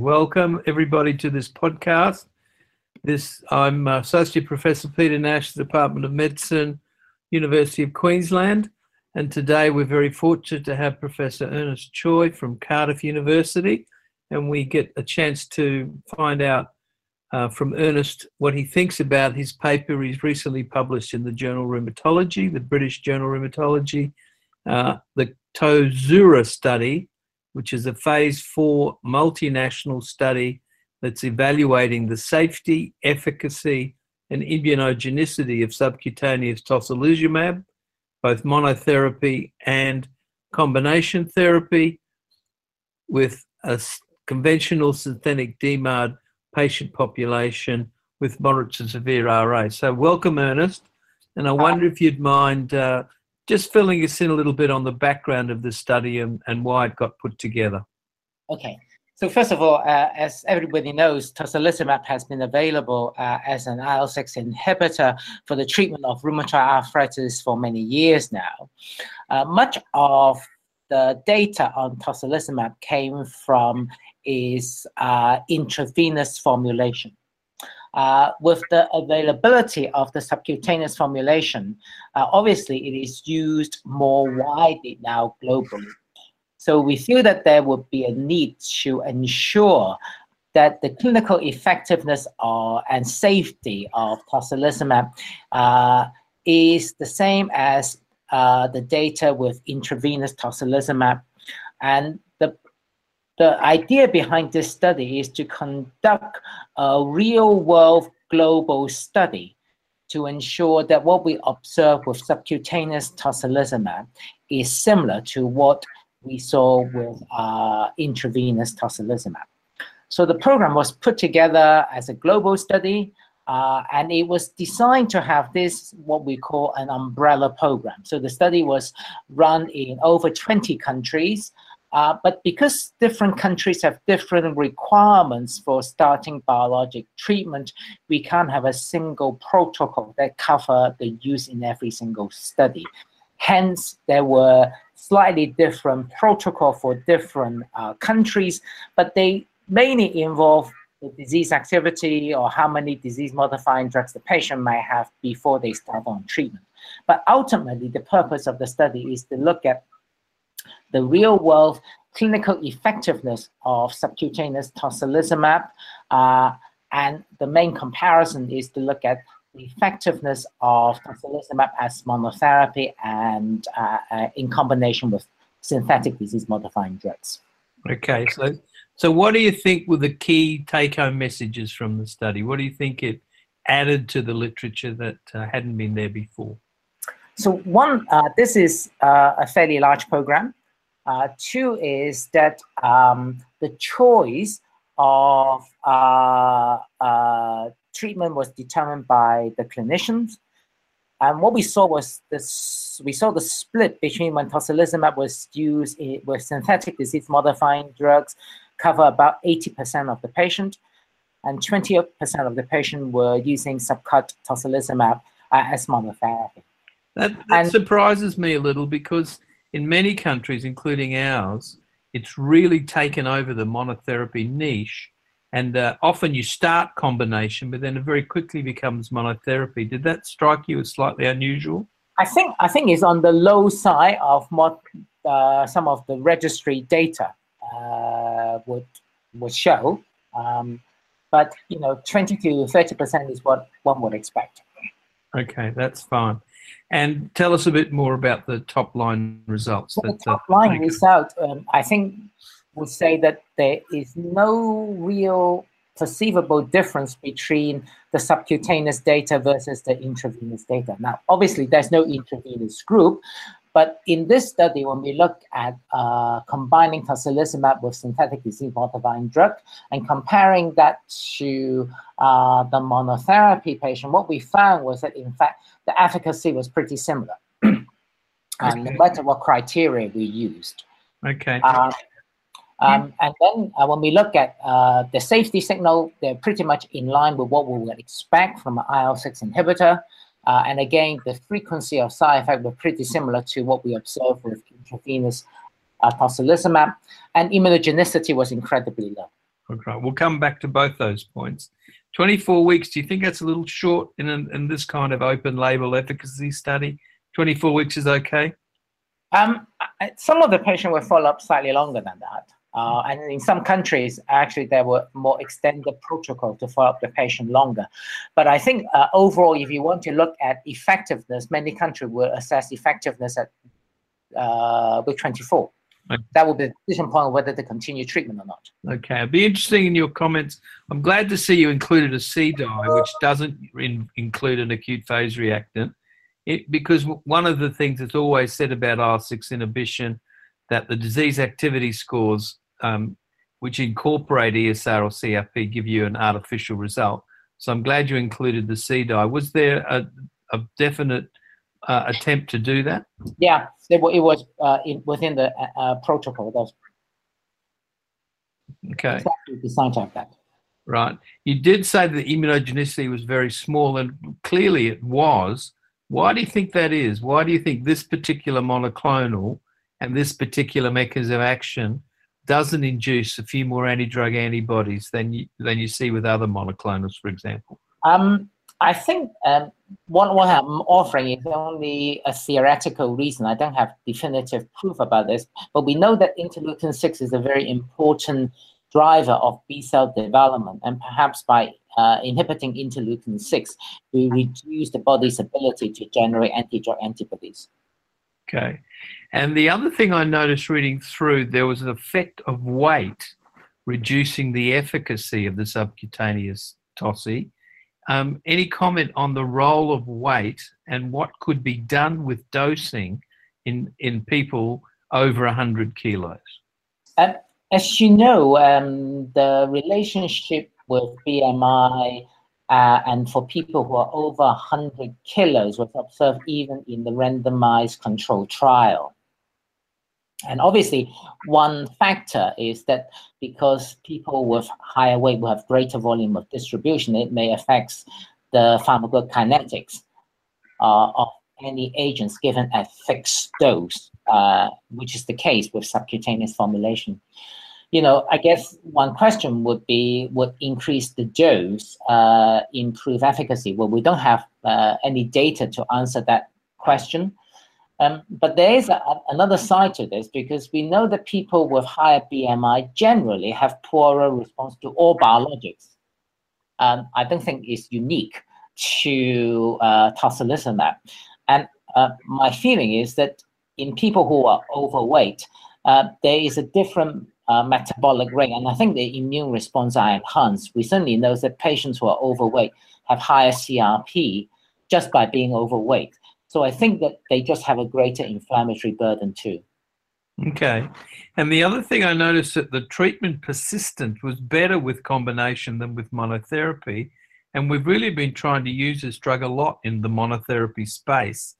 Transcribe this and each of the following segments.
Welcome everybody to this podcast. This I'm Associate Professor Peter Nash, Department of Medicine, University of Queensland, and today we're very fortunate to have Professor Ernest Choy from Cardiff University, and we get a chance to find out uh, from Ernest what he thinks about his paper he's recently published in the Journal Rheumatology, the British Journal Rheumatology, uh, the TOZURA study, which is a phase four multinational study that's evaluating the safety, efficacy, and immunogenicity of subcutaneous tocilizumab, both monotherapy and combination therapy, with a conventional synthetic DMARD patient population with moderate to severe RA. So, welcome, Ernest. And I wonder if you'd mind uh, just filling us in a little bit on the background of the study and, and why it got put together. Okay. So first of all, uh, as everybody knows, tocilizumab has been available uh, as an IL-6 inhibitor for the treatment of rheumatoid arthritis for many years now. Uh, much of the data on tocilizumab came from its uh, intravenous formulation. Uh, with the availability of the subcutaneous formulation, uh, obviously it is used more widely now globally. So we feel that there would be a need to ensure that the clinical effectiveness or, and safety of tocilizumab uh, is the same as uh, the data with intravenous tocilizumab. And the idea behind this study is to conduct a real world global study to ensure that what we observe with subcutaneous tocilizumab is similar to what we saw with uh, intravenous tocilizumab. So the program was put together as a global study, uh, and it was designed to have this, what we call an umbrella program. So the study was run in over 20 countries, uh, but because different countries have different requirements for starting biologic treatment, we can't have a single protocol that cover the use in every single study. Hence, there were slightly different protocol for different uh, countries, but they mainly involve the disease activity or how many disease modifying drugs the patient might have before they start on treatment. But ultimately, the purpose of the study is to look at the real world clinical effectiveness of subcutaneous tocilizumab. Uh, and the main comparison is to look at the effectiveness of tocilizumab as monotherapy and uh, uh, in combination with synthetic disease modifying drugs. Okay, so so what do you think were the key take-home messages from the study? What do you think it added to the literature that uh, hadn't been there before? So one, uh, this is uh, a fairly large program. Uh, two is that um, the choice of treatment was determined by the clinicians. And what we saw was this, we saw the split between when tocilizumab was used with synthetic disease modifying drugs cover about 80% of the patient and 20% of the patient were using subcut tocilizumab uh, as monotherapy. That, that and, surprises me a little because in many countries, including ours, it's really taken over the monotherapy niche. And uh, often you start combination, but then it very quickly becomes monotherapy. Did that strike you as slightly unusual? I think I think it's on the low side of what uh, some of the registry data uh, would would show. Um, but you know, twenty to thirty percent is what one would expect. Okay, that's fine. And tell us a bit more about the top line results. Well, the top line result, um, I think, would say that there is no real perceivable difference between the subcutaneous data versus the intravenous data. Now, obviously, there's no intravenous group, but in this study, when we look at uh, combining tocilizumab with synthetic disease-modifying drug and comparing that to uh, the monotherapy patient, what we found was that, in fact, the efficacy was pretty similar, okay. no matter what criteria we used. Okay. Uh, um, and then uh, when we look at uh, the safety signal, they're pretty much in line with what we would expect from an IL-6 inhibitor. Uh, and again, the frequency of side effect were pretty similar to what we observed with intravenous uh, tocilizumab, and immunogenicity was incredibly low. Okay, we'll come back to both those points. 24 weeks, do you think that's a little short in, in this kind of open label efficacy study? 24 weeks is okay? Um, some of the patients were follow up slightly longer than that. Uh, and in some countries, actually, there were more extended protocol to follow up the patient longer. But I think uh, overall, if you want to look at effectiveness, many countries will assess effectiveness at uh, week 24. Okay. That will be the decision point whether to continue treatment or not. Okay, it'd be interesting in your comments. I'm glad to see you included a CDAI, which doesn't in, include an acute phase reactant. It, because one of the things that's always said about IL-6 inhibition that the disease activity scores, um, which incorporate ESR or CRP, give you an artificial result. So I'm glad you included the CDAI. Was there a, a definite uh, attempt to do that? Yeah, it, it was uh, in, within the uh, uh protocol. That's okay. Exactly designed like that. Right. You did say the immunogenicity was very small, and clearly it was. Why do you think that is? Why do you think this particular monoclonal and this particular mechanism of action doesn't induce a few more anti-drug antibodies than you, than you see with other monoclonals, for example? Um, I think um, what, what I'm offering is only a theoretical reason. I don't have definitive proof about this, but we know that interleukin 6 is a very important driver of B cell development, and perhaps by uh, inhibiting interleukin 6, we reduce the body's ability to generate anti-drug antibodies. Okay. And the other thing I noticed reading through, there was an effect of weight reducing the efficacy of the subcutaneous TOSI. Um, any comment on the role of weight and what could be done with dosing in, in people over 100 kilos? Um, as you know, um, the relationship with BMI uh, and for people who are over 100 kilos was observed even in the randomized control trial. And obviously, one factor is that because people with higher weight will have greater volume of distribution, it may affect the pharmacokinetics uh, of any agents given at fixed dose, uh, which is the case with subcutaneous formulation you know, I guess one question would be, would increase the dose uh, improve efficacy? Well, we don't have uh, any data to answer that question. Um, but there is a, another side to this because we know that people with higher BMI generally have poorer response to all biologics. Um, I don't think it's unique to uh, tocilizumab. And uh, my feeling is that in people who are overweight, uh, there is a different uh, metabolic rate. And I think the immune response are enhanced. We certainly know that patients who are overweight have higher CRP just by being overweight. So I think that they just have a greater inflammatory burden too. Okay. And the other thing I noticed that the treatment persistent was better with combination than with monotherapy. And we've really been trying to use this drug a lot in the monotherapy space.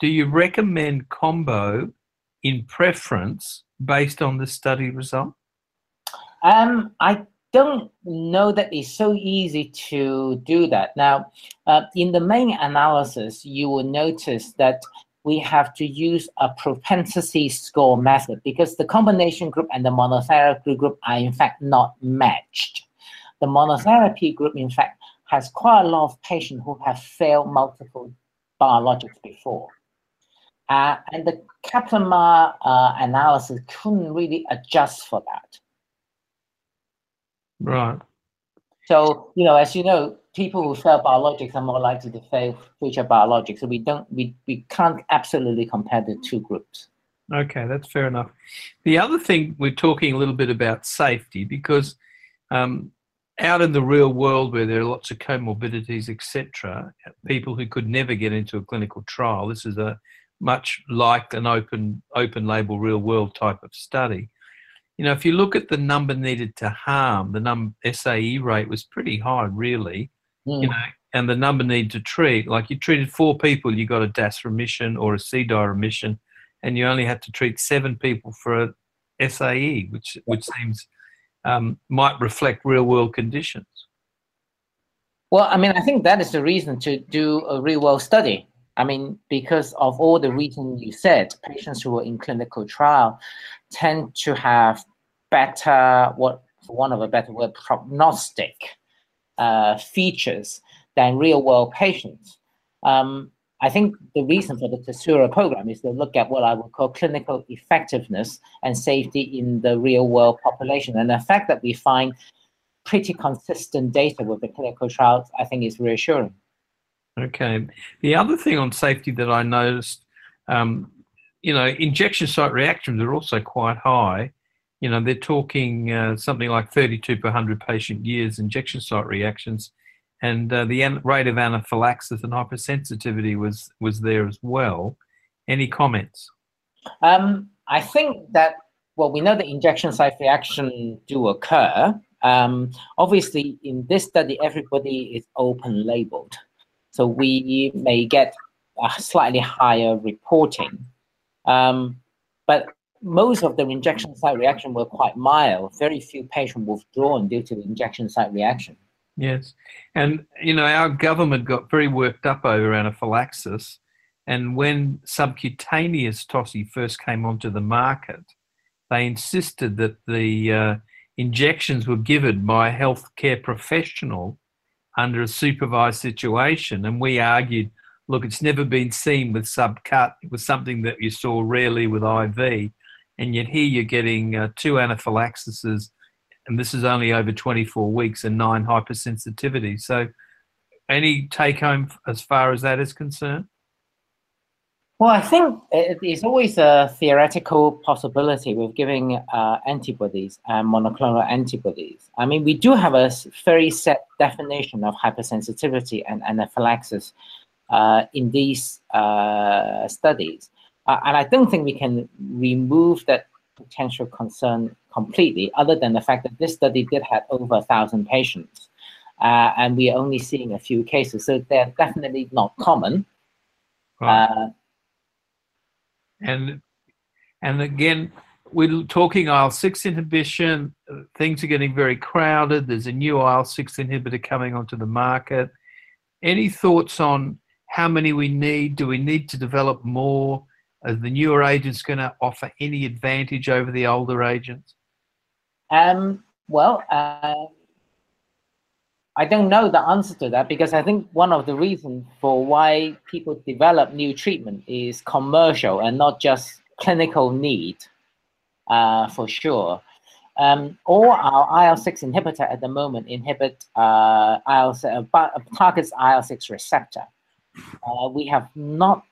Do you recommend combo in preference based on the study result? Um, I don't know that it's so easy to do that. Now, uh, in the main analysis, you will notice that we have to use a propensity score method because the combination group and the monotherapy group are in fact not matched. The monotherapy group, in fact, has quite a lot of patients who have failed multiple biologics before. Uh, and the Kaplan-Meier uh, analysis couldn't really adjust for that. Right. So, you know, as you know, people who fail biologics are more likely to fail future biologics. So we don't, we, we can't absolutely compare the two groups. Okay, that's fair enough. The other thing we're talking a little bit about safety because um, out in the real world where there are lots of comorbidities, etc., people who could never get into a clinical trial, this is a much like an open open label real world type of study. You know, if you look at the number needed to harm, the num SAE rate was pretty high, really. Mm. You know, and the number needed to treat, like you treated four people, you got a DAS remission or a CDAI remission, and you only had to treat seven people for a SAE, which which seems um, might reflect real world conditions. Well, I mean, I think that is the reason to do a real world study I mean, because of all the reasons you said, patients who are in clinical trial tend to have better what for one of a better word, prognostic uh, features than real world patients. Um, I think the reason for the TOZURA program is to look at what I would call clinical effectiveness and safety in the real world population. And the fact that we find pretty consistent data with the clinical trials, I think is reassuring. Okay. The other thing on safety that I noticed, um, you know, injection site reactions are also quite high. You know, they're talking uh, something like 32 per 100 patient years injection site reactions and uh, the rate of anaphylaxis and hypersensitivity was was there as well. Any comments? Um, I think that well, we know that injection site reaction do occur. Um, obviously, in this study, everybody is open labeled, so we may get a slightly higher reporting. Um, but most of the injection site reaction were quite mild. Very few patients were withdrawn due to injection site reaction. Yes. And, you know, our government got very worked up over anaphylaxis. And when subcutaneous TOSI first came onto the market, they insisted that the uh, injections were given by a healthcare professional under a supervised situation. And we argued, look, it's never been seen with subcut. It was something that you saw rarely with IV. And yet here you're getting uh, two anaphylaxis and this is only over 24 weeks and nine hypersensitivity. So, any take home as far as that is concerned? Well, I think it's always a theoretical possibility with giving uh, antibodies and monoclonal antibodies. I mean, we do have a very set definition of hypersensitivity and anaphylaxis uh, in these uh, studies. Uh, and I don't think we can remove that potential concern completely, other than the fact that this study did have over a thousand patients, uh, and we are only seeing a few cases. So they're definitely not common. And and again, we're talking IL six inhibition. Things are getting very crowded. There's a new IL six inhibitor coming onto the market. Any thoughts on how many we need? Do we need to develop more? Are the newer agents going to offer any advantage over the older agents? Um, well, uh, I don't know the answer to that because I think one of the reasons for why people develop new treatment is commercial and not just clinical need, uh, for sure. Um, all our IL-6 inhibitor at the moment inhibit uh, IL uh, targets IL-6 receptor. Uh, we have not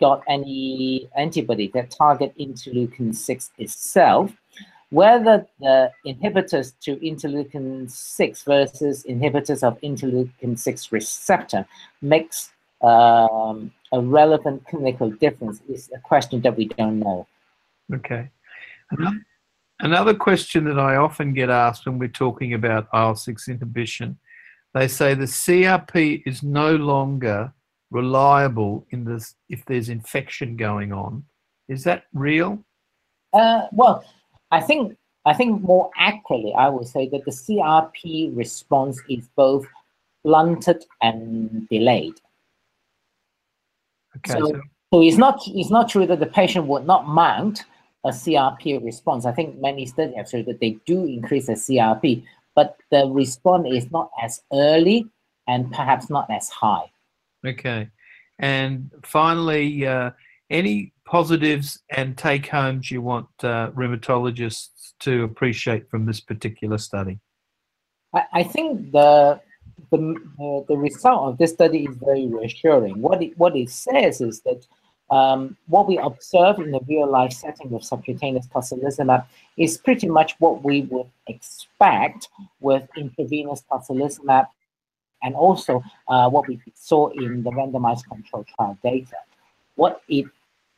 got any antibody that target interleukin-6 itself, whether the inhibitors to interleukin 6 versus inhibitors of interleukin 6 receptor makes um, a relevant clinical difference is a question that we don't know. Okay. Another question that I often get asked when we're talking about IL 6 inhibition they say the CRP is no longer reliable in this if there's infection going on. Is that real? Uh, well, I think I think more accurately, I would say that the CRP response is both blunted and delayed. Okay. So, so it's not it's not true that the patient would not mount a CRP response. I think many studies have shown that they do increase the CRP, but the response is not as early and perhaps not as high. Okay. And finally, uh, any positives and take homes you want uh, rheumatologists to appreciate from this particular study? I, I think the, the, uh, the result of this study is very reassuring. What it, what it says is that um, what we observe in the real life setting of subcutaneous tocilizumab is pretty much what we would expect with intravenous tocilizumab and also uh, what we saw in the randomized control trial data. What it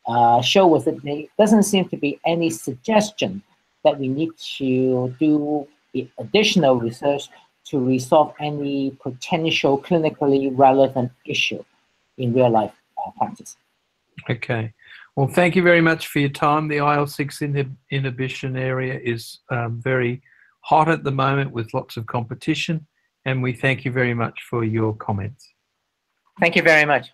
uh, showed was that there doesn't seem to be any suggestion that we need to do additional research to resolve any potential clinically relevant issue in real life uh, practice. Okay. Well, thank you very much for your time. The IL 6 inhib- inhibition area is um, very hot at the moment with lots of competition and we thank you very much for your comments. Thank you very much.